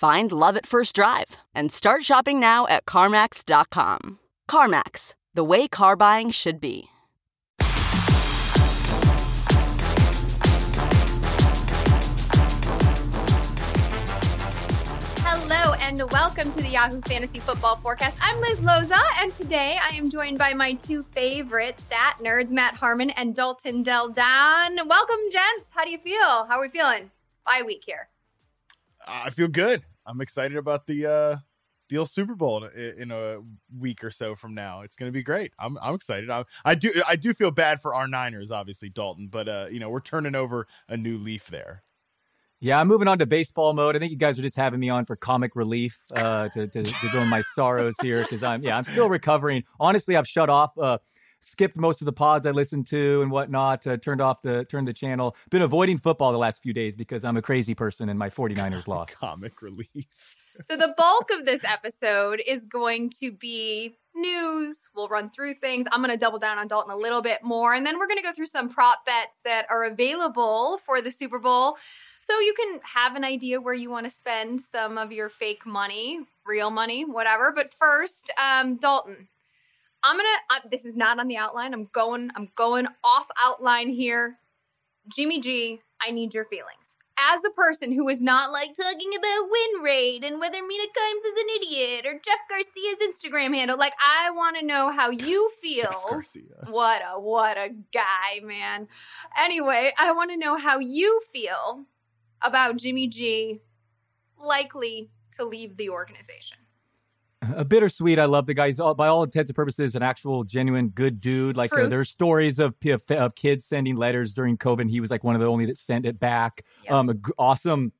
Find love at first drive and start shopping now at CarMax.com. CarMax, the way car buying should be. Hello and welcome to the Yahoo Fantasy Football Forecast. I'm Liz Loza, and today I am joined by my two favorite stat nerds, Matt Harmon and Dalton Del Don. Welcome, gents. How do you feel? How are we feeling? Bye week here. I feel good. I'm excited about the uh Deal Super Bowl in, in, a week or so from now. It's going to be great. I'm I'm excited. I, I do I do feel bad for our Niners, obviously Dalton, but uh you know we're turning over a new leaf there. Yeah, I'm moving on to baseball mode. I think you guys are just having me on for comic relief uh, to, to, to go in my sorrows here because I'm yeah I'm still recovering. Honestly, I've shut off. Uh, skipped most of the pods I listened to and whatnot, uh, turned off the turned the channel. Been avoiding football the last few days because I'm a crazy person and my 49ers lost. Comic relief. So the bulk of this episode is going to be news. We'll run through things. I'm going to double down on Dalton a little bit more and then we're going to go through some prop bets that are available for the Super Bowl. So you can have an idea where you want to spend some of your fake money, real money, whatever. But first, um, Dalton, I'm gonna. I, this is not on the outline. I'm going. I'm going off outline here. Jimmy G, I need your feelings. As a person who is not like talking about win rate and whether Mina Kimes is an idiot or Jeff Garcia's Instagram handle, like I want to know how you feel. What a what a guy, man. Anyway, I want to know how you feel about Jimmy G likely to leave the organization a bittersweet. I love the guy. He's all, by all intents and purposes an actual genuine good dude. Like uh, there's stories of, of, of kids sending letters during COVID. He was like one of the only that sent it back. Yep. Um, a g- awesome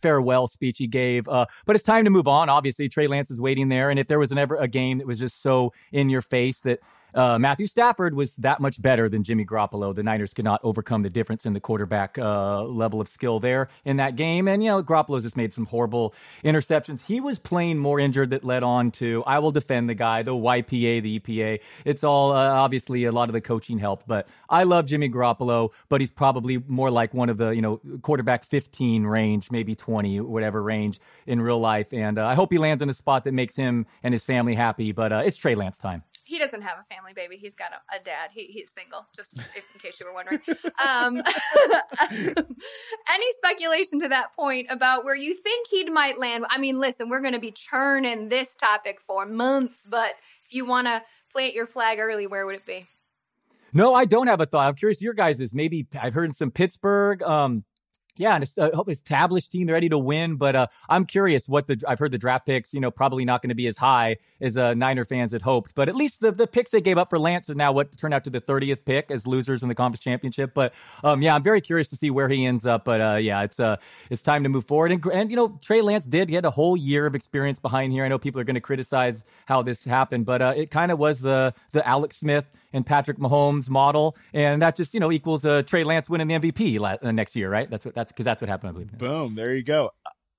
farewell speech he gave. Uh, but it's time to move on. Obviously, Trey Lance is waiting there, and if there was an ever a game that was just so in your face that uh, Matthew Stafford was that much better than Jimmy Garoppolo. The Niners could not overcome the difference in the quarterback uh, level of skill there in that game. And, you know, Garoppolo just made some horrible interceptions. He was playing more injured that led on to, I will defend the guy, the YPA, the EPA. It's all uh, obviously a lot of the coaching help. But I love Jimmy Garoppolo, but he's probably more like one of the, you know, quarterback 15 range, maybe 20, whatever range in real life. And uh, I hope he lands in a spot that makes him and his family happy. But uh, it's Trey Lance time he doesn't have a family baby. He's got a, a dad. He, he's single, just if, in case you were wondering. Um, any speculation to that point about where you think he might land? I mean, listen, we're going to be churning this topic for months, but if you want to plant your flag early, where would it be? No, I don't have a thought. I'm curious your guys is maybe I've heard some Pittsburgh. Um, yeah, and it's, uh, established team they're ready to win. But uh, I'm curious what the I've heard the draft picks, you know, probably not going to be as high as uh, Niner fans had hoped. But at least the, the picks they gave up for Lance are now what turned out to the 30th pick as losers in the conference championship. But um, yeah, I'm very curious to see where he ends up. But uh, yeah, it's uh, it's time to move forward. And, and you know, Trey Lance did get a whole year of experience behind here. I know people are going to criticize how this happened, but uh, it kind of was the the Alex Smith and Patrick Mahomes model, and that just you know equals uh, Trey Lance winning the MVP la- uh, next year, right? That's what that's because that's what happened, I believe. Boom, there you go.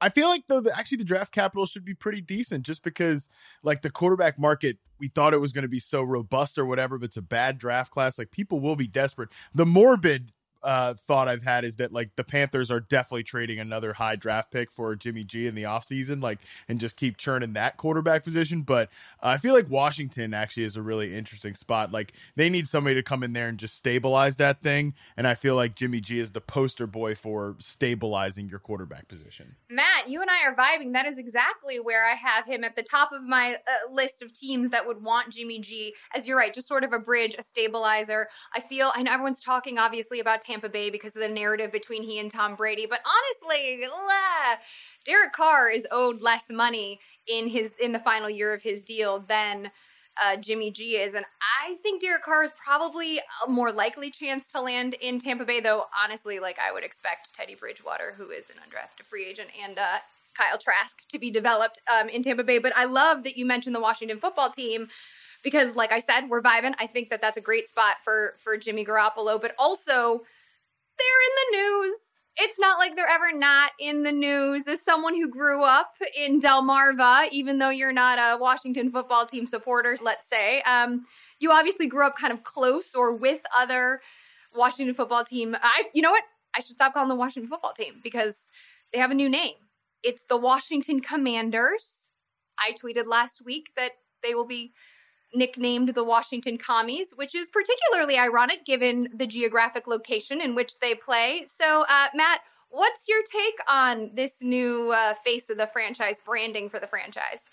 I feel like though the, actually the draft capital should be pretty decent, just because like the quarterback market, we thought it was going to be so robust or whatever, but it's a bad draft class. Like people will be desperate. The morbid uh, thought I've had is that like the Panthers are definitely trading another high draft pick for Jimmy G in the offseason, like and just keep churning that quarterback position. But uh, I feel like Washington actually is a really interesting spot. Like they need somebody to come in there and just stabilize that thing, and I feel like Jimmy G is the poster boy for stabilizing your quarterback position. Matt, you and I are vibing. That is exactly where I have him at the top of my uh, list of teams that would want Jimmy G. As you're right, just sort of a bridge, a stabilizer. I feel know everyone's talking obviously about Tampa Bay because of the narrative between he and Tom Brady, but honestly, blah, Derek Carr is owed less money in his in the final year of his deal than uh, Jimmy G is, and I think Derek Carr is probably a more likely chance to land in Tampa Bay. Though honestly, like I would expect Teddy Bridgewater, who is an undrafted free agent, and uh, Kyle Trask to be developed um, in Tampa Bay. But I love that you mentioned the Washington football team because, like I said, we're vibing. I think that that's a great spot for for Jimmy Garoppolo, but also they're in the news. It's not like they're ever not in the news. As someone who grew up in Delmarva, even though you're not a Washington football team supporter, let's say, um, you obviously grew up kind of close or with other Washington football team. I, you know what? I should stop calling the Washington football team because they have a new name. It's the Washington Commanders. I tweeted last week that they will be nicknamed the Washington Commies, which is particularly ironic given the geographic location in which they play. So, uh, Matt, what's your take on this new uh, face of the franchise branding for the franchise?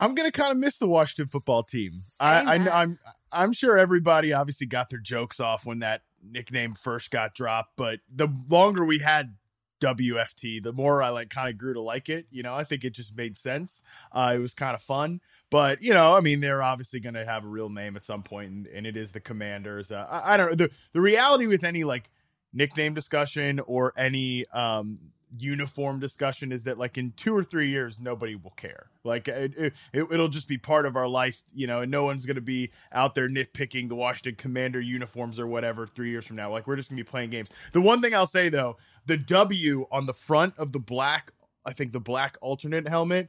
I'm gonna kind of miss the Washington football team. I, I, I'm I'm sure everybody obviously got their jokes off when that nickname first got dropped, but the longer we had WFT, the more I like kind of grew to like it. You know, I think it just made sense. Uh, it was kind of fun, but you know, I mean, they're obviously going to have a real name at some point, and, and it is the Commanders. Uh, I, I, don't know the the reality with any like nickname discussion or any um uniform discussion is that like in two or three years nobody will care. Like it, it, will just be part of our life you know and no one's going to be out there nitpicking the washington commander uniforms or whatever three years from now. Like we're just going to be playing games. The one thing i'll say though the w on the front of the black i think the black alternate helmet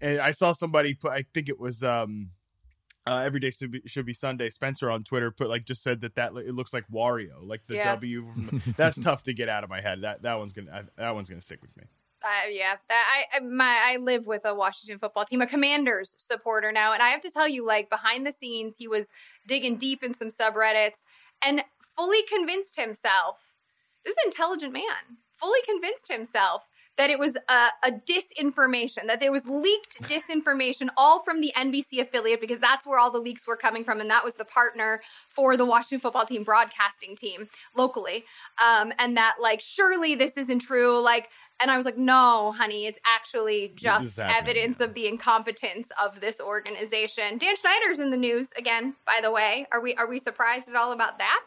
and i saw somebody put i think it was um uh, every day should be, should be Sunday. Spencer on Twitter put like just said that that it looks like Wario, like the yeah. W. that's tough to get out of my head. That that one's gonna that one's gonna stick with me. Uh, yeah, I, I my I live with a Washington football team, a Commanders supporter now, and I have to tell you, like behind the scenes, he was digging deep in some subreddits and fully convinced himself. This is an intelligent man. Fully convinced himself that it was a, a, disinformation, that there was leaked disinformation all from the NBC affiliate because that's where all the leaks were coming from. And that was the partner for the Washington football team broadcasting team locally. Um, and that, like, surely this isn't true. Like, and I was like, no, honey, it's actually just evidence of the incompetence of this organization. Dan Snyder's in the news again, by the way. Are we are we surprised at all about that?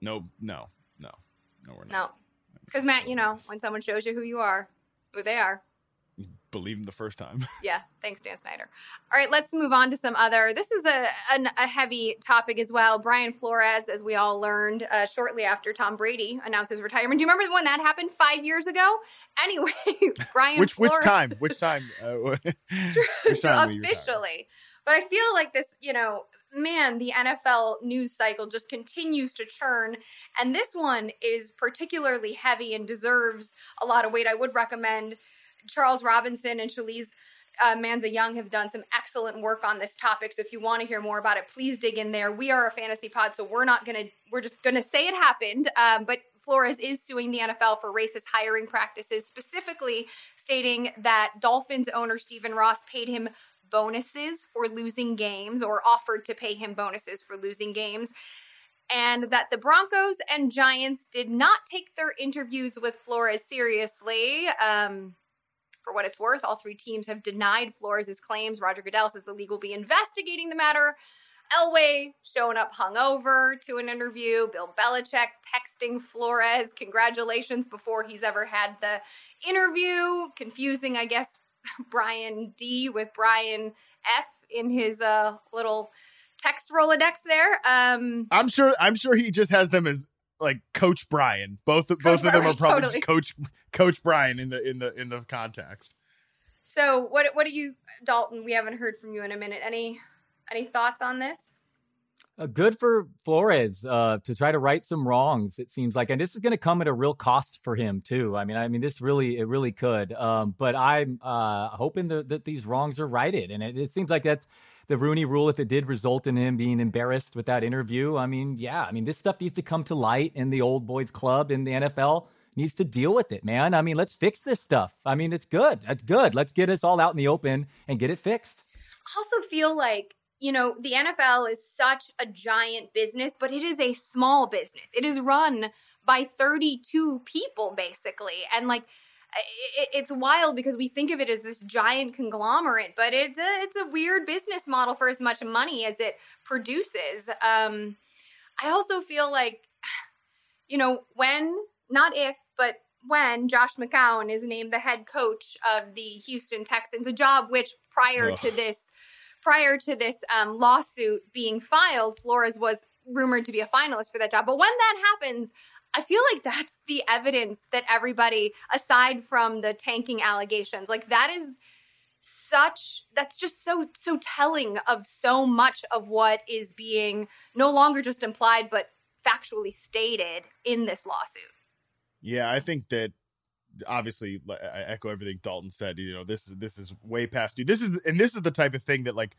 No, no, no, no, we're not. No. Because Matt, you know, when someone shows you who you are, who they are, believe them the first time. yeah, thanks, Dan Snyder. All right, let's move on to some other. This is a a, a heavy topic as well. Brian Flores, as we all learned uh, shortly after Tom Brady announced his retirement. Do you remember when that happened five years ago? Anyway, Brian. which Flores, which time? Which time? Uh, which time officially. But I feel like this, you know, man, the NFL news cycle just continues to churn. And this one is particularly heavy and deserves a lot of weight. I would recommend Charles Robinson and Shalise uh, Manza Young have done some excellent work on this topic. So if you want to hear more about it, please dig in there. We are a fantasy pod, so we're not gonna we're just gonna say it happened. Um, but Flores is suing the NFL for racist hiring practices, specifically stating that Dolphins owner Stephen Ross paid him bonuses for losing games or offered to pay him bonuses for losing games. And that the Broncos and Giants did not take their interviews with Flores seriously. Um, for what it's worth, all three teams have denied Flores' claims. Roger Goodell says the league will be investigating the matter. Elway showing up hungover to an interview. Bill Belichick texting Flores congratulations before he's ever had the interview. Confusing, I guess, Brian D with Brian F in his uh, little text Rolodex there. Um, I'm sure. I'm sure he just has them as like Coach Brian. Both Coach both of them are probably totally. Coach Coach Brian in the in the in the context. So what what do you, Dalton? We haven't heard from you in a minute. Any any thoughts on this? Uh, good for Flores uh, to try to right some wrongs. It seems like, and this is going to come at a real cost for him too. I mean, I mean, this really, it really could. Um, but I'm uh, hoping that, that these wrongs are righted, and it, it seems like that's the Rooney Rule. If it did result in him being embarrassed with that interview, I mean, yeah, I mean, this stuff needs to come to light in the old boys club in the NFL needs to deal with it, man. I mean, let's fix this stuff. I mean, it's good. That's good. Let's get us all out in the open and get it fixed. I also feel like you know, the NFL is such a giant business, but it is a small business. It is run by 32 people, basically. And like, it's wild because we think of it as this giant conglomerate, but it's a, it's a weird business model for as much money as it produces. Um, I also feel like, you know, when not if, but when Josh McCown is named the head coach of the Houston Texans, a job which prior Ugh. to this prior to this um, lawsuit being filed, Flores was rumored to be a finalist for that job. But when that happens, I feel like that's the evidence that everybody, aside from the tanking allegations, like that is such that's just so so telling of so much of what is being no longer just implied but factually stated in this lawsuit. Yeah, I think that obviously I echo everything Dalton said. You know, this is this is way past due. This is and this is the type of thing that like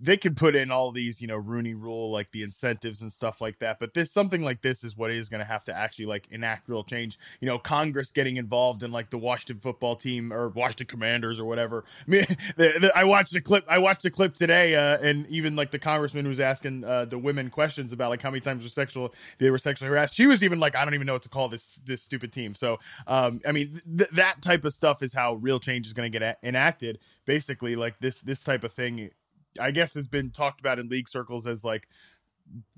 they can put in all these, you know, Rooney rule, like the incentives and stuff like that. But this something like this is what is going to have to actually like enact real change. You know, Congress getting involved in like the Washington football team or Washington Commanders or whatever. I mean, the, the, I watched the clip. I watched the clip today, uh, and even like the congressman was asking uh, the women questions about like how many times were sexual they were sexually harassed. She was even like, I don't even know what to call this this stupid team. So, um, I mean, th- that type of stuff is how real change is going to get a- enacted. Basically, like this this type of thing I guess has been talked about in league circles as like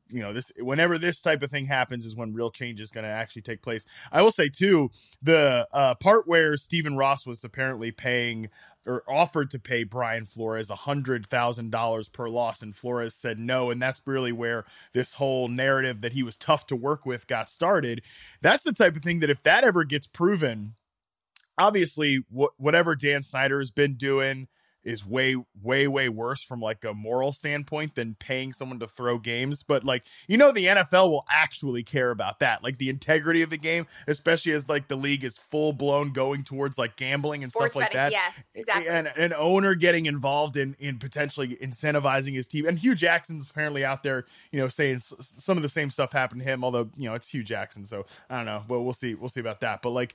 you know this whenever this type of thing happens is when real change is going to actually take place. I will say too the uh, part where stephen ross was apparently paying or offered to pay brian flores a hundred thousand dollars per loss and flores said no and that's really where this whole narrative that he was tough to work with got started. That's the type of thing that if that ever gets proven obviously wh- whatever dan snyder has been doing is way way way worse from like a moral standpoint than paying someone to throw games but like you know the NFL will actually care about that. Like the integrity of the game especially as like the league is full blown going towards like gambling and Sports stuff like betting, that yes exactly. and an owner getting involved in in potentially incentivizing his team and Hue Jackson's apparently out there you know saying some of the same stuff happened to him although you know it's Hue Jackson so I don't know but we'll see we'll see about that but like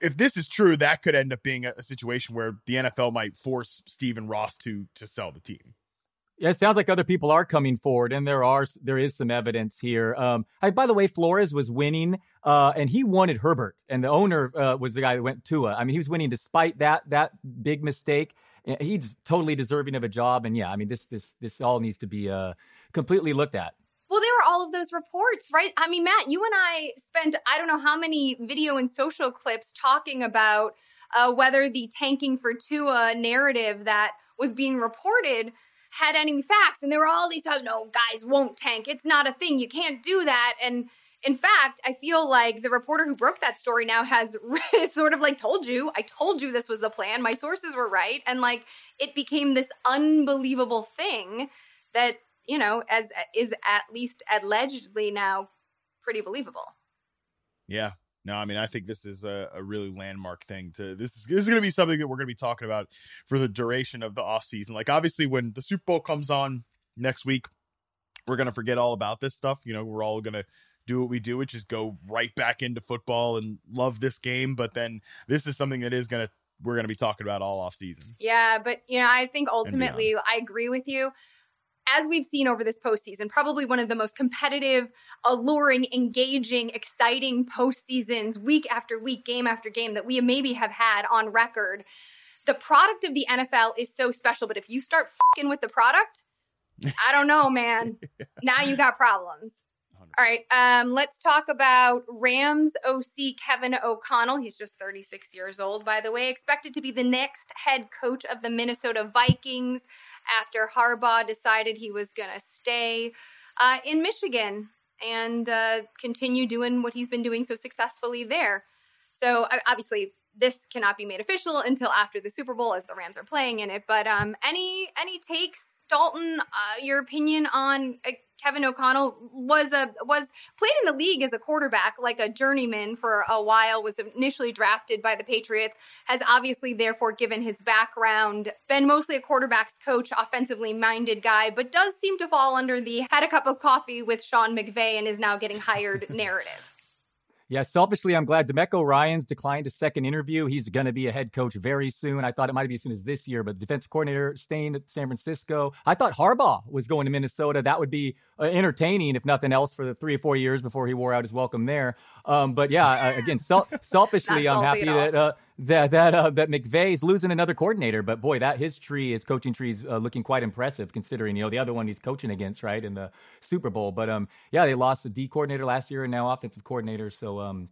if this is true that could end up being a, a situation where the NFL might force Stephen Ross to to sell the team. Yeah, it sounds like other people are coming forward, and there are there is some evidence here. Um, I, by the way, Flores was winning, uh, and he wanted Herbert, and the owner uh, was the guy that went Tua. I mean, he was winning despite that that big mistake. He's totally deserving of a job, and yeah, I mean, this this this all needs to be uh, completely looked at. Well, there were all of those reports, right? I mean, Matt, you and I spent I don't know how many video and social clips talking about uh, whether the tanking for Tua narrative that was being reported had any facts. And there were all these times, no, guys won't tank. It's not a thing. You can't do that. And in fact, I feel like the reporter who broke that story now has sort of like told you, I told you this was the plan. My sources were right. And like it became this unbelievable thing that, you know, as is at least allegedly now pretty believable. Yeah, no, I mean, I think this is a, a really landmark thing. To this is this is going to be something that we're going to be talking about for the duration of the off season. Like, obviously, when the Super Bowl comes on next week, we're going to forget all about this stuff. You know, we're all going to do what we do, which is go right back into football and love this game. But then this is something that is going to we're going to be talking about all off season. Yeah, but you know, I think ultimately I agree with you as we've seen over this postseason, probably one of the most competitive, alluring, engaging, exciting postseasons, week after week, game after game that we maybe have had on record. The product of the NFL is so special, but if you start fucking with the product, I don't know, man. now you got problems. All right, um, let's talk about Rams OC Kevin O'Connell. He's just 36 years old, by the way. Expected to be the next head coach of the Minnesota Vikings after Harbaugh decided he was going to stay uh, in Michigan and uh, continue doing what he's been doing so successfully there. So obviously, this cannot be made official until after the Super Bowl as the Rams are playing in it. But um, any any takes, Dalton? Uh, your opinion on uh, Kevin O'Connell was a was played in the league as a quarterback, like a journeyman for a while. Was initially drafted by the Patriots. Has obviously, therefore, given his background, been mostly a quarterbacks coach, offensively minded guy, but does seem to fall under the had a cup of coffee with Sean McVay and is now getting hired narrative. Yeah, selfishly, I'm glad DeMeco Ryans declined a second interview. He's going to be a head coach very soon. I thought it might be as soon as this year, but defensive coordinator staying at San Francisco. I thought Harbaugh was going to Minnesota. That would be uh, entertaining, if nothing else, for the three or four years before he wore out his welcome there. Um, but yeah, uh, again, sel- selfishly, I'm happy that uh, that that uh, that McVay's losing another coordinator, but boy, that his tree, his coaching tree is uh, looking quite impressive considering you know the other one he's coaching against, right, in the Super Bowl. But um, yeah, they lost a D coordinator last year and now offensive coordinator. So um,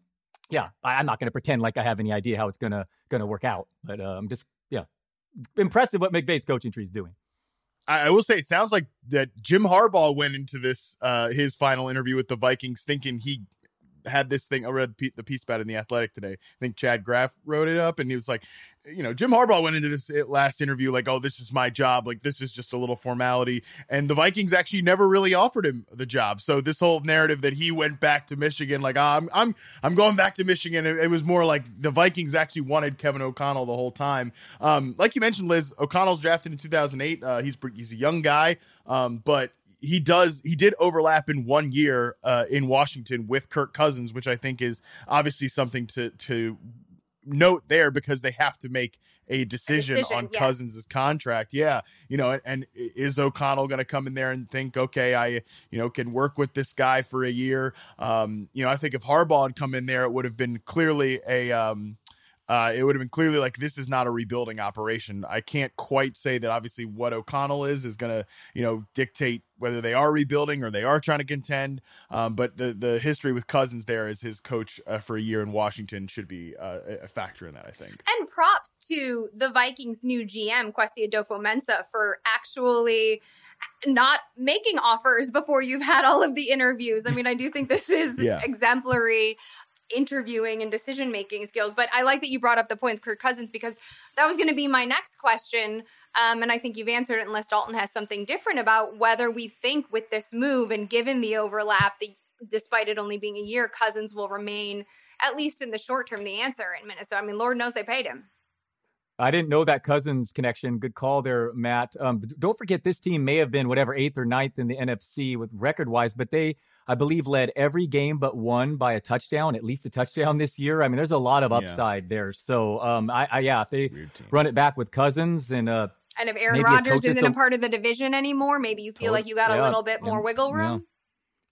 yeah, I, am not going to pretend like I have any idea how it's gonna gonna work out, but uh, I'm just yeah, impressive what McVay's coaching tree is doing. I will say it sounds like that Jim Harbaugh went into this uh, his final interview with the Vikings thinking he had this thing. I read the piece about it in the Athletic today. I think Chad Graff wrote it up, and he was like, you know, Jim Harbaugh went into this last interview like, "Oh, this is my job. Like, this is just a little formality." And the Vikings actually never really offered him the job. So this whole narrative that he went back to Michigan, like, oh, "I'm I'm I'm going back to Michigan," it, it, was more like the Vikings actually wanted Kevin O'Connell the whole time. Um, like you mentioned, Liz, O'Connell's drafted in 2008. Uh, he's he's a young guy, um, but he does he did overlap in one year uh, in Washington with Kirk Cousins, which I think is obviously something to to note there because they have to make a decision, a decision on yeah. Cousins' contract. Yeah, you know, and, and is O'Connell going to come in there and think, okay, I you know can work with this guy for a year? Um, you know, I think if Harbaugh had come in there, it would have been clearly a um, uh, it would have been clearly like this is not a rebuilding operation. I can't quite say that obviously what O'Connell is is going to you know dictate whether they are rebuilding or they are trying to contend. Um, but the the history with Cousins there as his coach uh, for a year in Washington should be uh, a factor in that. I think. And props to the Vikings' new GM Kwesi Adofo-Mensah for actually not making offers before you've had all of the interviews. I mean, I do think this is yeah. exemplary interviewing and decision making skills. But I like that you brought up the point of Kirk Cousins because that was going to be my next question. Um, and I think you've answered it unless Dalton has something different about whether we think with this move and given the overlap, the, despite it only being a year, Cousins will remain, at least in the short term, the answer in Minnesota. I mean, Lord knows they paid him. I didn't know that Cousins connection. Good call there, Matt. Um, don't forget, this team may have been whatever eighth or ninth in the NFC with record wise, but they I believe, led every game but one by a touchdown, at least a touchdown this year. I mean, there's a lot of upside yeah. there. So, um, I, I, yeah, if they run it back with Cousins and uh, and if Aaron Rodgers isn't a part of the division anymore, maybe you feel like you got yeah, a little bit more wiggle room.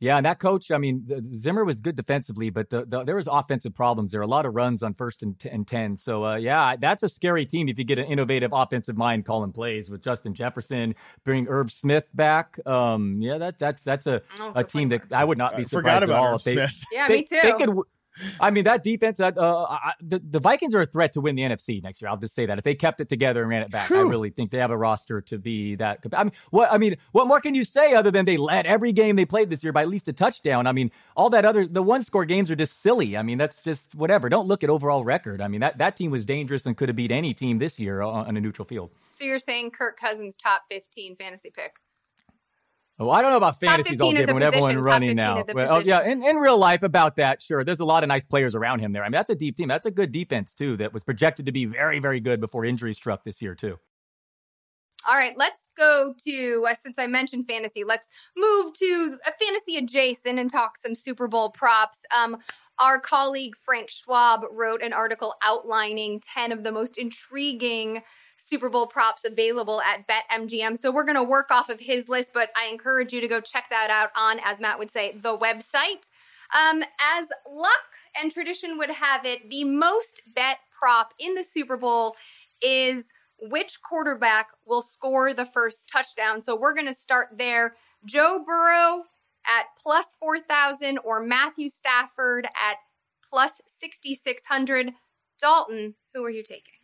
Yeah, and that coach, I mean, the, Zimmer was good defensively, but the, the, there was offensive problems there. Are a lot of runs on first and, t- and ten. So uh, yeah, that's a scary team if you get an innovative offensive mind calling plays with Justin Jefferson, bring Irv Smith back. Um, yeah, that's that's that's a, a team that I would not be surprised at all if they. Yeah, they, me too. They could I mean, that defense, that uh, I, the, the Vikings are a threat to win the NFC next year. I'll just say that if they kept it together and ran it back, Whew. I really think they have a roster to be that. I mean, what I mean, what more can you say other than they led every game they played this year by at least a touchdown? I mean, all that other the one score games are just silly. I mean, that's just whatever. Don't look at overall record. I mean, that that team was dangerous and could have beat any team this year on, on a neutral field. So you're saying Kirk Cousins top 15 fantasy pick? Oh, I don't know about fantasies all different when everyone running now. But, oh, yeah, in, in real life about that, sure. There's a lot of nice players around him there. I mean, that's a deep team. That's a good defense too. That was projected to be very, very good before injuries struck this year too. All right, let's go to uh, since I mentioned fantasy, let's move to a fantasy adjacent and talk some Super Bowl props. Um, our colleague Frank Schwab wrote an article outlining 10 of the most intriguing Super Bowl props available at BetMGM. So we're going to work off of his list, but I encourage you to go check that out on, as Matt would say, the website. Um, as luck and tradition would have it, the most bet prop in the Super Bowl is which quarterback will score the first touchdown. So we're going to start there. Joe Burrow at plus 4,000 or Matthew Stafford at plus 6,600. Dalton, who are you taking?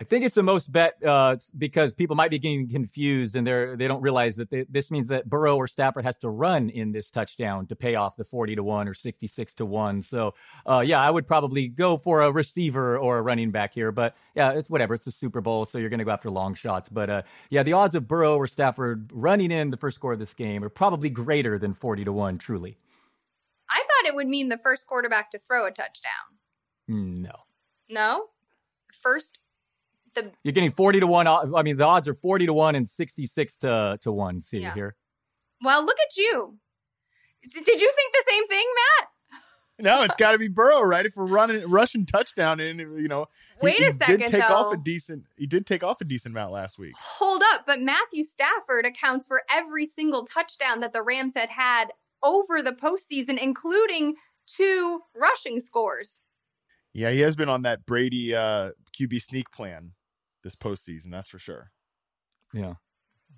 I think it's the most bet uh, because people might be getting confused and they're they don't realize that they, this means that Burrow or Stafford has to run in this touchdown to pay off the forty to one or sixty six to one. So uh, yeah, I would probably go for a receiver or a running back here. But yeah, it's whatever. It's the Super Bowl, so you're going to go after long shots. But uh, yeah, the odds of Burrow or Stafford running in the first score of this game are probably greater than forty to one. Truly, I thought it would mean the first quarterback to throw a touchdown. No. No. First the you're getting 40 to 1 i mean the odds are 40 to 1 and 66 to to 1 see yeah. here well look at you did you think the same thing matt no, it's got to be Burrow, right? If we're running rushing touchdown, and you know, wait he, a second, did take though. off a decent. He did take off a decent amount last week. Hold up, but Matthew Stafford accounts for every single touchdown that the Rams had had over the postseason, including two rushing scores. Yeah, he has been on that Brady uh, QB sneak plan this postseason. That's for sure. Yeah.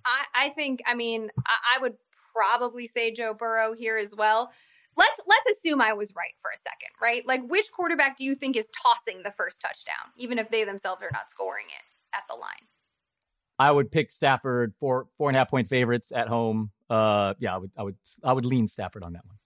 I, I think, I mean, I, I would probably say Joe Burrow here as well. Let's let's assume I was right for a second, right? Like which quarterback do you think is tossing the first touchdown, even if they themselves are not scoring it at the line? I would pick Stafford for four and a half point favorites at home. Uh yeah, I would I would I would lean Stafford on that one.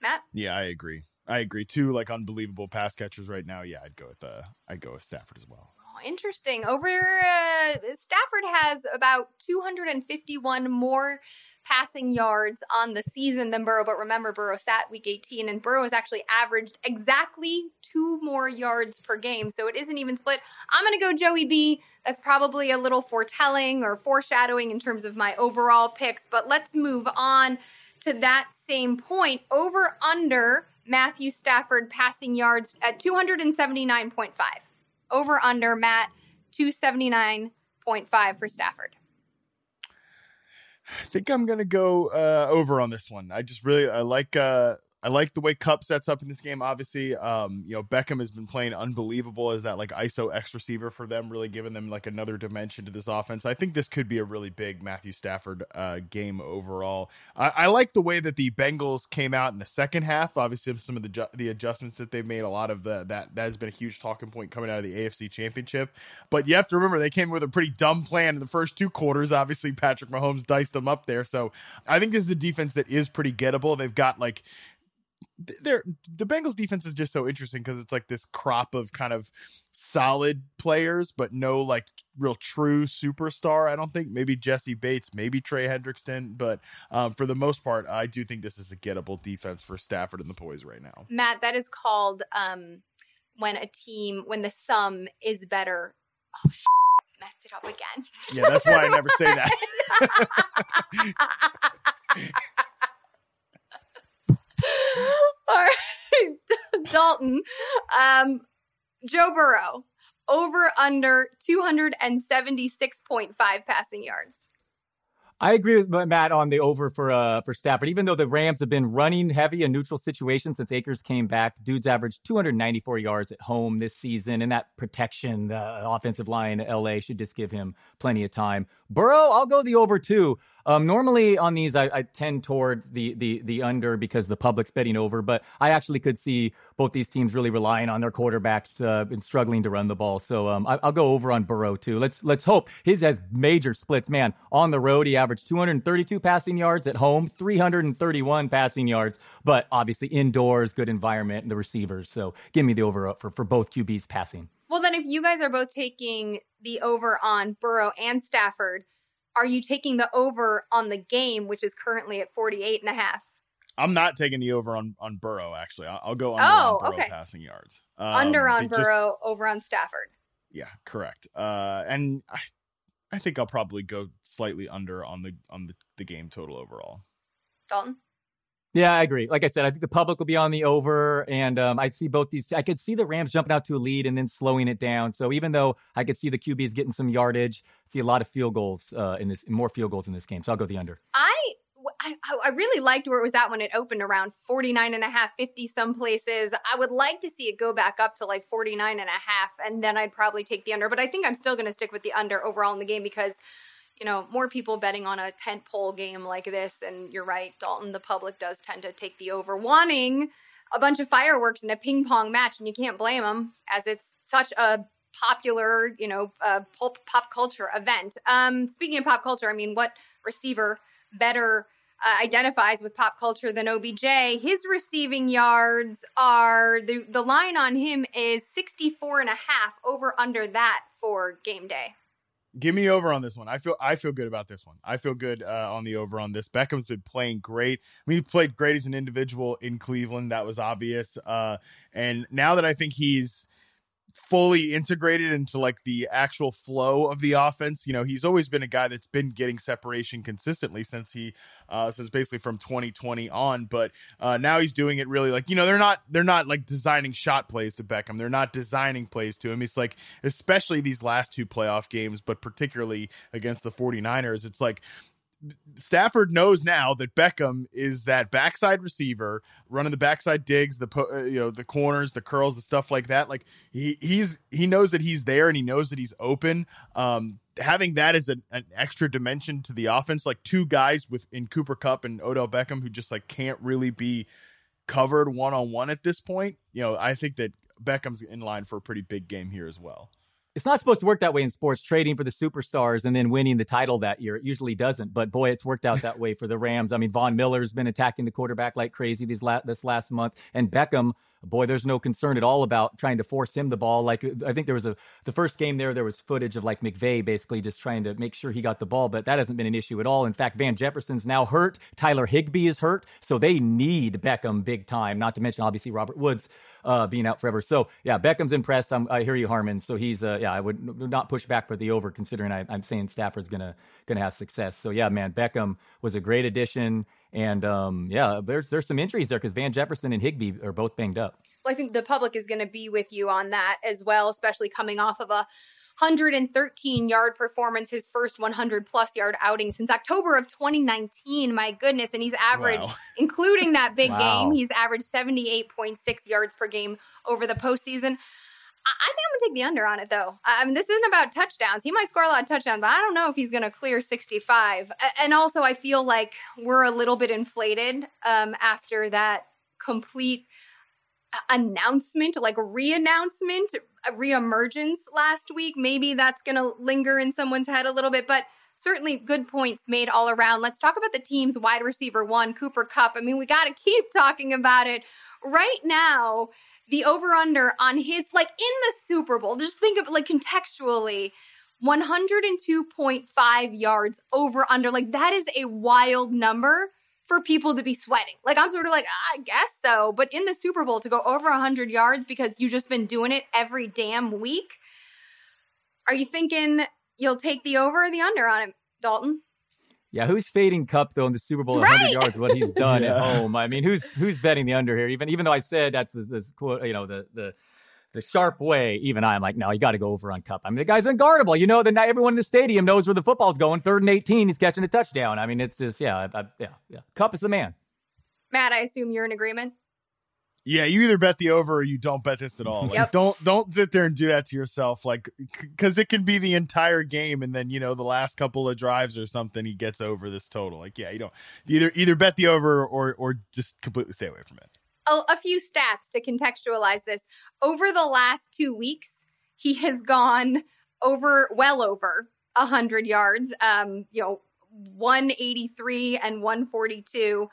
Matt? Yeah, I agree. I agree. Two like unbelievable pass catchers right now. Yeah, I'd go with uh I'd go with Stafford as well interesting. Over uh, Stafford has about 251 more passing yards on the season than Burrow, but remember Burrow sat week 18 and Burrow has actually averaged exactly two more yards per game. So it isn't even split. I'm going to go Joey B. That's probably a little foretelling or foreshadowing in terms of my overall picks, but let's move on to that same point. Over under Matthew Stafford passing yards at 279.5. Over under Matt 279.5 for Stafford. I think I'm gonna go uh, over on this one. I just really I like uh, I like the way Kupp sets up in this game. Obviously, um, you know Beckham has been playing unbelievable as that like ISO X receiver for them, really giving them like another dimension to this offense. I think this could be a really big Matthew Stafford uh, game overall. I, I like the way that the Bengals came out in the second half. Obviously, some of the ju- the adjustments that they've made, a lot of the that that has been a huge talking point coming out of the AFC Championship. But you have to remember they came with a pretty dumb plan in the first two quarters. Obviously, Patrick Mahomes diced them up there, so I think this is a defense that is pretty gettable. They've got like they're the Bengals defense is just so interesting because it's like this crop of kind of solid players, but no like real true superstar. I don't think maybe Jessie Bates, maybe Trey Hendrickson, but um, for the most part, I do think this is a gettable defense for Stafford and the boys right now. Matt, that is called um, when a team when the sum is better. Oh, sh- messed it up again. Yeah, that's why I never say that. All right, Dalton. Um, Joe Burrow over under 276.5 passing yards. I agree with Matt on the over for uh, for Stafford. Even though the Rams have been running heavy in neutral situations since Akers came back, dudes averaged 294 yards at home this season, and that protection, the offensive line, LA should just give him plenty of time. Burrow, I'll go the over too. Um, normally on these, I, I, tend towards the, the the under because the public's betting over, but I actually could see both these teams really relying on their quarterbacks uh, and struggling to run the ball. So um, I, will go over on Burrow too. Let's let's hope his has major splits. Man, on the road he averaged 232 passing yards at home, 331 passing yards, but obviously indoors, good environment, and the receivers. So give me the over for for both QBs passing. Well, then if you guys are both taking the over on Burrow and Stafford are you taking the over on the game, which is currently at 48 and a half? I'm not taking the over on on Burrow. Actually, I'll, I'll go under oh, on Burrow okay. passing yards. Um, under on Burrow, just, over on Stafford. Yeah, correct. Uh, and I, I think I'll probably go slightly under on the on the, the game total overall. Dalton. Yeah, I agree. Like I said, I think the public will be on the over, and um, I see both these. I could see the Rams jumping out to a lead and then slowing it down. So even though I could see the QBs getting some yardage, see a lot of field goals uh, in this, more field goals in this game. So I'll go the under. I I, I, really liked where it was at when it opened around 49 and a half, 50 some places. I would like to see it go back up to like 49 and a half, and then I'd probably take the under. But I think I'm still going to stick with the under overall in the game because you know, more people betting on a tent pole game like this. And you're right, Dalton, the public does tend to take the over, wanting a bunch of fireworks in a ping pong match. And you can't blame them as it's such a popular, you know, uh, pop, pop culture event. Um, speaking of pop culture, I mean, what receiver better uh, identifies with pop culture than OBJ? His receiving yards are the the line on him is 64 and a half over under that for game day. Give me over on this one. I feel I feel good about this one. I feel good uh, on the over on this. Beckham's been playing great. I mean, he played great as an individual in Cleveland. That was obvious. Uh, and now that I think he's fully integrated into like the actual flow of the offense. You know, he's always been a guy that's been getting separation consistently since he uh since basically from 2020 on, but uh now he's doing it really like, you know, they're not they're not like designing shot plays to Beckham. They're not designing plays to him. It's like especially these last two playoff games, but particularly against the 49ers, it's like Stafford knows now that Beckham is that backside receiver running the backside digs, the uh, you know the corners, the curls, the stuff like that. Like he he's he knows that he's there and he knows that he's open. Um, having that as an, an extra dimension to the offense, like two guys with in Cooper Kupp and Odell Beckham who just like can't really be covered one on one at this point. You know, I think that Beckham's in line for a pretty big game here as well it's not supposed to work that way in sports trading for the superstars and then winning the title that year. It usually doesn't but boy it's worked out that way for the rams. I mean von miller's been attacking the quarterback like crazy these la- this last month and beckham boy there's no concern at all about trying to force him the ball like i think there was a the first game there there was footage of like mcvay basically just trying to make sure he got the ball but that hasn't been an issue at all in fact van jefferson's now hurt tyler Higbee is hurt so they need beckham big time not to mention obviously robert woods uh, being out forever. So yeah, Beckham's impressed. I'm, i hear you, Harmon. So he's uh, yeah, I would not push back for the over, considering I, am saying Stafford's gonna gonna have success. So yeah, man, Beckham was a great addition, and um, yeah, there's there's some injuries there because Van Jefferson and Higbee are both banged up. Well, I think the public is going to be with you on that as well, especially coming off of a 113 yard performance, his first 100 plus yard outing since October of 2019. My goodness. And he's averaged, wow. including that big wow. game, he's averaged 78.6 yards per game over the postseason. I think I'm gonna take the under on it though. I mean, this isn't about touchdowns. He might score a lot of touchdowns, but I don't know if he's gonna clear 65. And also, I feel like we're a little bit inflated um, after that complete announcement, like re-announcement, re-emergence last week. Maybe that's to linger in someone's head a little bit, but certainly good points made all around. Let's talk about the team's wide receiver one, Cooper Kupp. I mean, we got to keep talking about it. Right now, the over under on his, like in the Super Bowl, just think of like contextually, 102.5 yards over under. Like that is a wild number for people to be sweating. Like I'm sort of like, I guess so. But in the Super Bowl to go over 100 yards because you just been doing it every damn week. Are you thinking you'll take the over or the under on it, Dalton? Yeah, who's fading Kupp though in the Super Bowl at 100 yards? What he's done yeah. at home. I mean, who's who's betting the under here? Even even though I said that's this, this you know the the the sharp way, even I'm like, no, you got to go over on Kupp. I mean, the guy's unguardable. You know, that everyone in the stadium knows where the football's going. Third and 18, he's catching a touchdown. I mean, it's just, yeah, I, yeah, yeah. Kupp is the man. Matt, I assume you're in agreement. Yeah, you either bet the over or you don't bet this at all. Like, yep. Don't don't sit there and do that to yourself, like because it can be the entire game, and then you know the last couple of drives or something, he gets over this total. Like, yeah, you don't either either bet the over or or just completely stay away from it a, a few stats to contextualize this. Over the last two weeks, he has gone over, well over 100 yards, um, you know, 183 and 142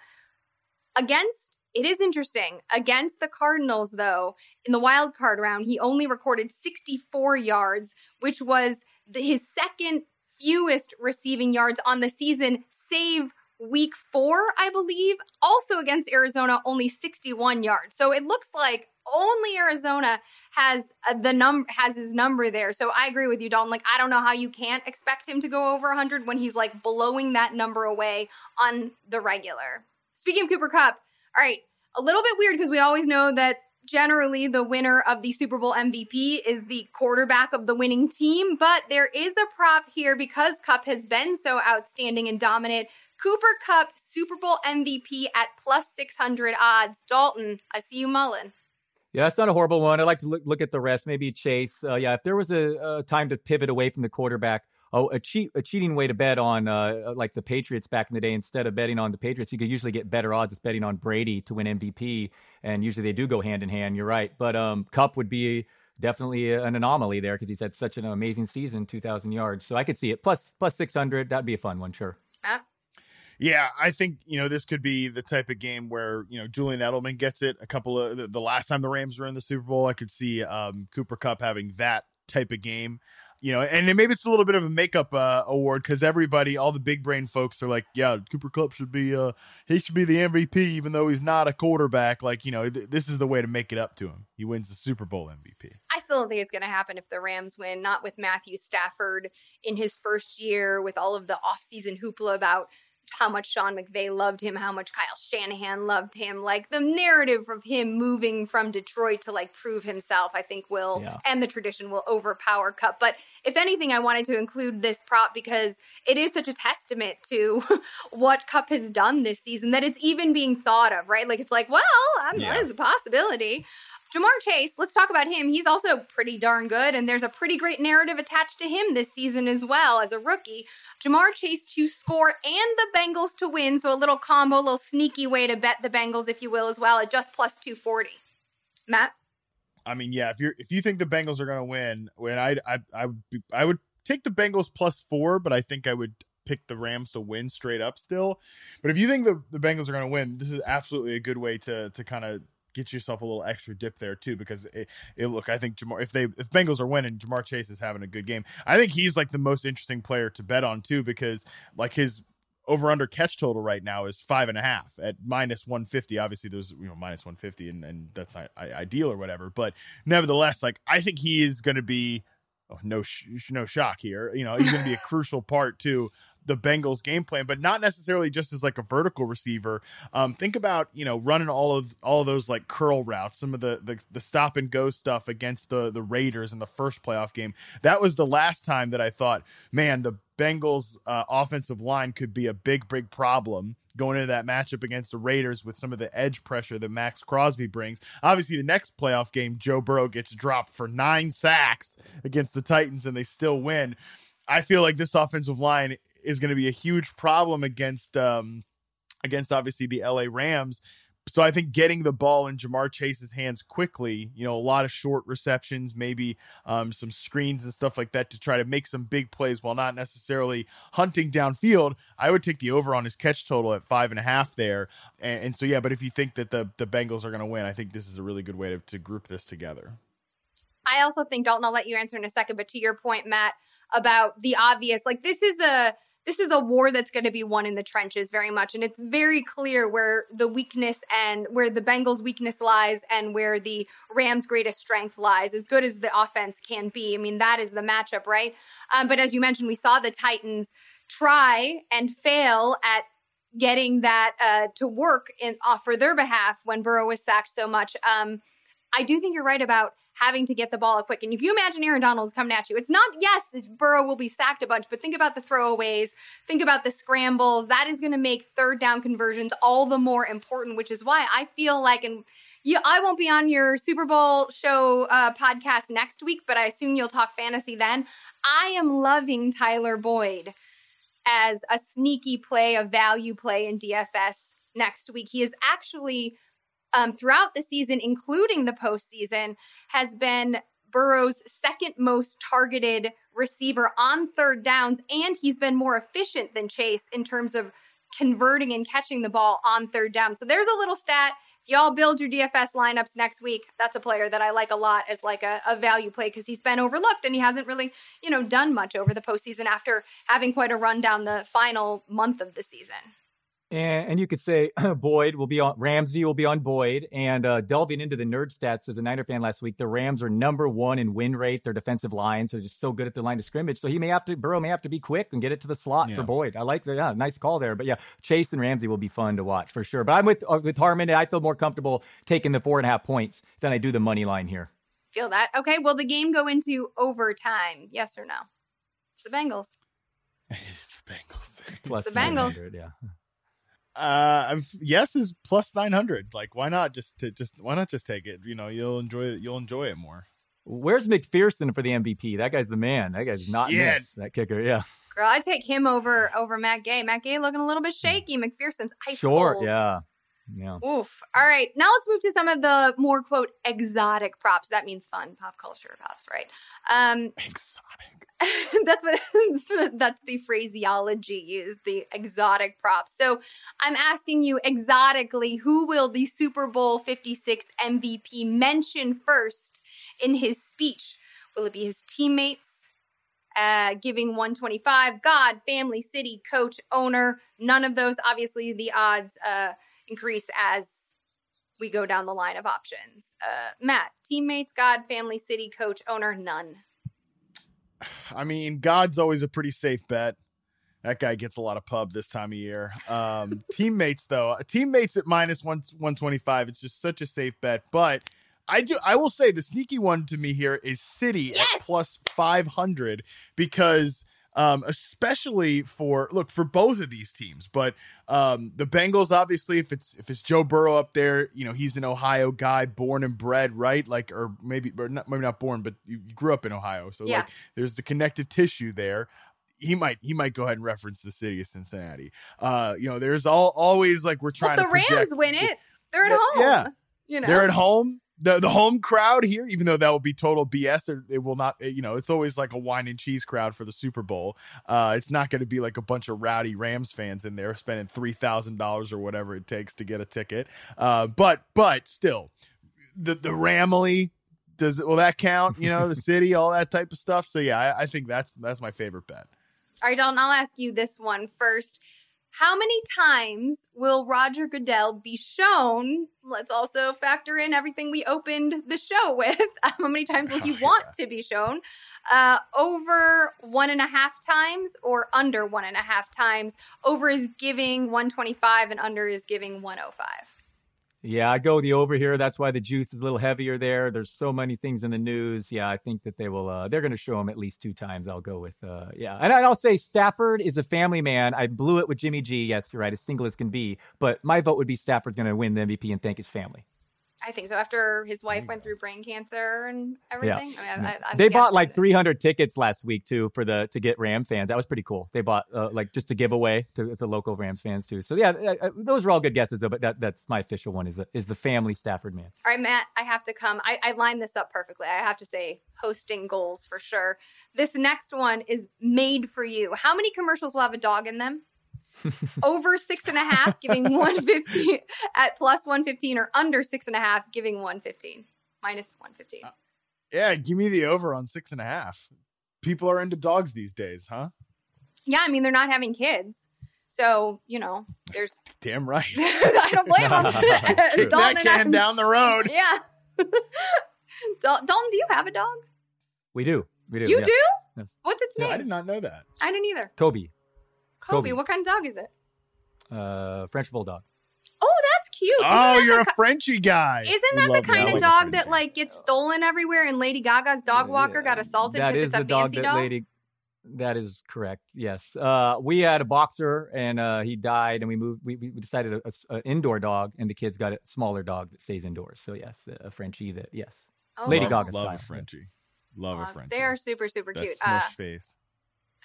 against it is interesting. Against the Cardinals, though, in the wild card round, he only recorded 64 yards, which was the, his second fewest receiving yards on the season, save week four, I believe, also against Arizona, only 61 yards. So it looks like only Arizona has uh, the num has his number there. So I agree with you, Dalton. Like I don't know how you can't expect him to go over 100 when he's like blowing that number away on the regular. Speaking of Cooper Kupp, all right, a little bit weird because we always know that generally the winner of the Super Bowl MVP is the quarterback of the winning team, but there is a prop here because Kupp has been so outstanding and dominant. Cooper Kupp Super Bowl MVP at plus 600 odds. Dalton, I see you mulling. Yeah, that's not a horrible one. I'd like to look, look at the rest. Maybe Chase. Uh, yeah, if there was a, a, time to pivot away from the quarterback, oh, a cheat, a cheating way to bet on uh, like the Patriots back in the day. Instead of betting on the Patriots, you could usually get better odds. It's betting on Brady to win MVP, and usually they do go hand in hand. You're right, but um, Kupp would be definitely an anomaly there because he's had such an amazing season, 2,000 yards. So I could see it. Plus, plus 600, that'd be a fun one, sure. Uh, yeah, I think you know this could be the type of game where you know Julian Edelman gets it. A couple of the, the last time the Rams were in the Super Bowl, I could see um, Cooper Kupp having that type of game. You know, and maybe it's a little bit of a makeup uh, award because everybody, all the big brain folks, are like, "Yeah, Cooper Kupp should be, uh, he should be the MVP, even though he's not a quarterback." Like, you know, th- this is the way to make it up to him. He wins the Super Bowl MVP. I still don't think it's going to happen if the Rams win. Not with Matthew Stafford in his first year, with all of the offseason hoopla about how much Sean McVay loved him, how much Kyle Shanahan loved him. Like the narrative of him moving from Detroit to like prove himself, I think will, yeah. and the tradition will overpower Kupp. But if anything, I wanted to include this prop because it is such a testament to what Kupp has done this season that it's even being thought of, right? Like it's like, well, I'm, yeah. there's a possibility. Ja'Marr Chase, let's talk about him. He's also pretty darn good, and there's a pretty great narrative attached to him this season as well as a rookie. Ja'Marr Chase to score and the Bengals to win, so a little combo, a little sneaky way to bet the Bengals, if you will, as well, at just plus 240. Matt? I mean, yeah, if you're if you think the Bengals are going to win, when I I I would I would take the Bengals plus four, but I think I would pick the Rams to win straight up still. But if you think the, the Bengals are going to win, this is absolutely a good way to to kind of get yourself a little extra dip there too because it, it look I think Ja'Marr if they if Bengals are winning Ja'Marr Chase is having a good game. I think he's like the most interesting player to bet on too because like his over under catch total right now is five and a half at minus 150 obviously there's you know minus 150 and, and that's not ideal or whatever but nevertheless like I think he is going to be oh, no sh- no shock here you know he's going to be a crucial part too the Bengals game plan, but not necessarily just as like a vertical receiver. Um, think about you know running all of all of those like curl routes, some of the, the the stop and go stuff against the the Raiders in the first playoff game. That was the last time that I thought, man, the Bengals uh, offensive line could be a big big problem going into that matchup against the Raiders with some of the edge pressure that Maxx Crosby brings. Obviously, the next playoff game, Joe Burrow gets dropped for nine sacks against the Titans, and they still win. I feel like this offensive line is going to be a huge problem against um, against obviously the LA Rams. So I think getting the ball in Ja'Marr Chase's hands quickly, you know, a lot of short receptions, maybe um, some screens and stuff like that to try to make some big plays while not necessarily hunting downfield. I would take the over on his catch total at five and a half there. And, and so yeah, but if you think that the the Bengals are going to win, I think this is a really good way to, to group this together. I also think Dalton, I'll let you answer in a second, but to your point, Matt, about the obvious, like this is a this is a war that's going to be won in the trenches very much. And it's very clear where the weakness and where the Bengals' weakness lies and where the Rams' greatest strength lies, as good as the offense can be. I mean, that is the matchup, right? Um, but as you mentioned, we saw the Titans try and fail at getting that uh, to work in uh, for their behalf when Burrow was sacked so much. Um, I do think you're right about having to get the ball quick. And if you imagine Aaron Donald's coming at you, it's not, yes, Burrow will be sacked a bunch, but think about the throwaways, think about the scrambles. That is going to make third down conversions all the more important, which is why I feel like, and you, I won't be on your Super Bowl show uh, podcast next week, but I assume you'll talk fantasy then. I am loving Tyler Boyd as a sneaky play, a value play in DFS next week. He is actually um, throughout the season, including the postseason, has been Burrow's second most targeted receiver on third downs, and he's been more efficient than Chase in terms of converting and catching the ball on third down. So there's a little stat. If y'all build your DFS lineups next week, that's a player that I like a lot as like a, a value play because he's been overlooked and he hasn't really, you know, done much over the postseason after having quite a run down the final month of the season. And, and you could say Boyd will be on Ramsey will be on Boyd. And uh, delving into the nerd stats as a Niner fan last week, the Rams are number one in win rate. Their defensive lines are just so good at the line of scrimmage. So he may have to Burrow may have to be quick and get it to the slot yeah. for Boyd. I like the yeah, nice call there. But yeah, Chase and Ramsey will be fun to watch for sure. But I'm with uh, with Harmon. I feel more comfortable taking the four and a half points than I do the money line here. Feel that? Okay. Will the game go into overtime? Yes or no? It's the Bengals. it's the Bengals. Plus the Bengals. Yeah uh yes is plus 900 like why not just to just why not just take it you know you'll enjoy it you'll enjoy it more where's mcpherson for the mvp that guy's the man that guy's not yeah. miss that kicker yeah girl i take him over over matt gay matt gay looking a little bit shaky mcpherson's ice sure cold. yeah Yeah. Oof. All right. Now let's move to some of the more quote exotic props. That means fun pop culture props, right? Um, exotic. that's what that's the phraseology used, the exotic props. So I'm asking you exotically, who will the Super Bowl 56 MVP mention first in his speech? Will it be his teammates? Uh, giving 125, God, family, city, coach, owner. None of those. Obviously, the odds uh, increase as we go down the line of options. Uh, Matt, teammates, God, family, city, coach, owner, none. I mean, God's always a pretty safe bet. That guy gets a lot of pub this time of year. Um, teammates, though, teammates at minus one one twenty five. It's just such a safe bet. But I do. I will say the sneaky one to me here is City yes! at plus five hundred because um, especially for look for both of these teams. But um, the Bengals, obviously, if it's if it's Joe Burrow up there, you know he's an Ohio guy, born and bred, right? Like, or maybe, or not, maybe not born, but you, you grew up in Ohio, so yeah. like there's the connective tissue there. He might he might go ahead and reference the city of Cincinnati. Uh, you know, there's all always like we're trying. Well, the Rams win it. They're at home. Yeah, you know, they're at home the the home crowd here, even though that will be total BS, it will not. You know, it's always like a wine and cheese crowd for the Super Bowl. Uh, it's not going to be like a bunch of rowdy Rams fans in there spending three thousand dollars or whatever it takes to get a ticket. Uh, but but still, the the Ramley does it? Will that count? You know, the city, all that type of stuff. So yeah, I, I think that's that's my favorite bet. All right, Dalton. I'll ask you this one first. How many times will Roger Goodell be shown? Let's also factor in everything we opened the show with. How many times will he oh, want yeah. to be shown? Uh, over one and a half times or under one and a half times? Over is giving 125 and under is giving 105. Yeah, I go the over here. That's why the juice is a little heavier there. There's so many things in the news. Yeah, I think that they will. Uh, they're going to show him at least two times. I'll go with. Uh, yeah, and I'll say Stafford is a family man. I blew it with Jimmy G. Yes, you're right, as single as can be. But my vote would be Stafford's going to win the MVP and thank his family. I think so. After his wife went through brain cancer and everything, yeah. I mean, I, they bought like 300 tickets last week too for the to get Ram fans. That was pretty cool. They bought uh, like just to give away to, to local Rams fans too. So yeah, those were all good guesses though. But that, that's my official one is the is the family Stafford man. All right, Matt, I have to come. I, I lined this up perfectly. I have to say hosting goals for sure. This next one is made for you. How many commercials will have a dog in them? over six and a half, giving 115 at plus 115, or under six and a half, giving 115, minus 115. Uh, yeah, give me the over on six and a half. People are into dogs these days, huh? Yeah, I mean, they're not having kids. So, you know, there's. Damn right. I don't blame them. Dalton that can down the road. Yeah. Dalton, do you have a dog? We do. We do. You yes. do? Yes. What's its name? I did not know that. I didn't either. Kobe. Kobe. Kobe. What kind of dog is it? Uh, French bulldog. Oh, that's cute. Isn't oh, you're a Frenchy guy. Isn't that Love the kind that. of dog that like gets stolen everywhere? And Lady Gaga's dog walker yeah. got assaulted because it's a dog fancy dog. Lady, that is correct. Yes, uh, we had a boxer and uh, he died, and we moved. We, we decided an indoor dog, and the kids got a smaller dog that stays indoors. So yes, a Frenchie. That yes, oh, Lady love, Gaga love style. a Frenchie. Love a Frenchie. They are super super that cute. Smush uh, face.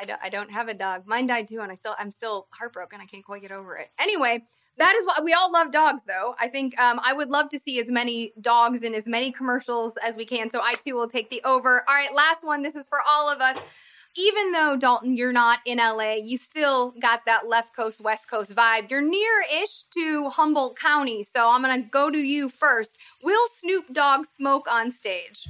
I don't, I don't have a dog. Mine died too, and I still I'm still heartbroken. I can't quite get over it. Anyway, that is what we all love dogs, though. I think um, I would love to see as many dogs in as many commercials as we can. So I too will take the over. All right, last one. This is for all of us. Even though Dalton, you're not in LA, you still got that left coast, west coast vibe. You're near-ish to Humboldt County, so I'm gonna go to you first. Will Snoop Dogg smoke on stage?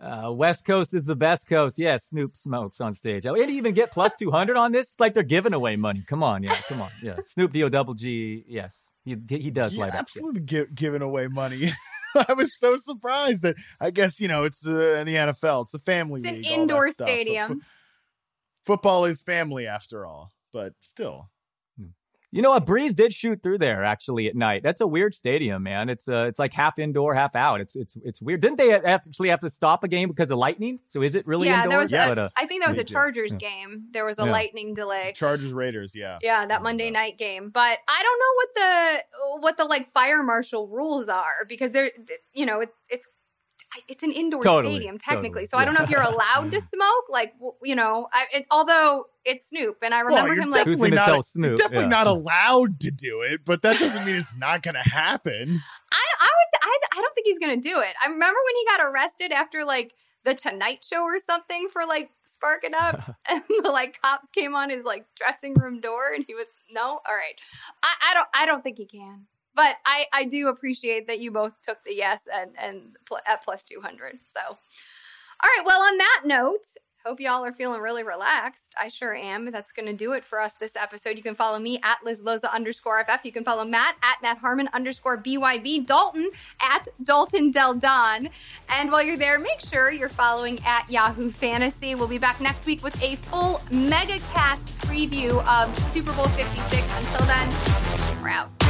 Uh, West Coast is the best coast. Yes, yeah, Snoop smokes on stage. I didn't even get plus 200 on this. It's like they're giving away money. Come on. Yeah, come on. Yeah. Snoop D O double G. Yes. He, he does yeah, light up. Absolutely yes. giving away money. I was so surprised that I guess, you know, it's uh, in the NFL. It's a family it's league. an indoor stadium. F- football is family after all, but still. You know, a breeze did shoot through there actually at night. That's a weird stadium, man. It's uh, it's like half indoor, half out. It's it's it's weird. Didn't they actually have to stop a game because of lightning? So is it really yeah, indoors? There was yes. a, uh, I think that was a Chargers yeah. game. There was a yeah. lightning delay. Chargers Raiders, yeah. Yeah, that Monday night game. But I don't know what the what the like fire marshal rules are because they're you know, it, it's it's an indoor totally, stadium technically, totally. so yeah. I don't know if you're allowed to smoke. Like you know, I, it, although it's Snoop, and I remember well, him like definitely not, Snoop, definitely yeah. not allowed to do it, but that doesn't mean it's not going to happen. I I would I, I don't think he's going to do it. I remember when he got arrested after like the Tonight Show or something for like sparking up, and the like cops came on his like dressing room door, and he was no, all right. I, I don't I don't think he can but I, I do appreciate that you both took the yes and, and pl- at plus 200. So, all right. Well, on that note, hope y'all are feeling really relaxed. I sure am. That's going to do it for us this episode. You can follow me at Liz Loza underscore FF. You can follow Matt at Matt Harmon underscore BYB. Dalton at Dalton Del Don. And while you're there, make sure you're following at Yahoo Fantasy. We'll be back next week with a full mega cast preview of Super Bowl 56. Until then, we're out.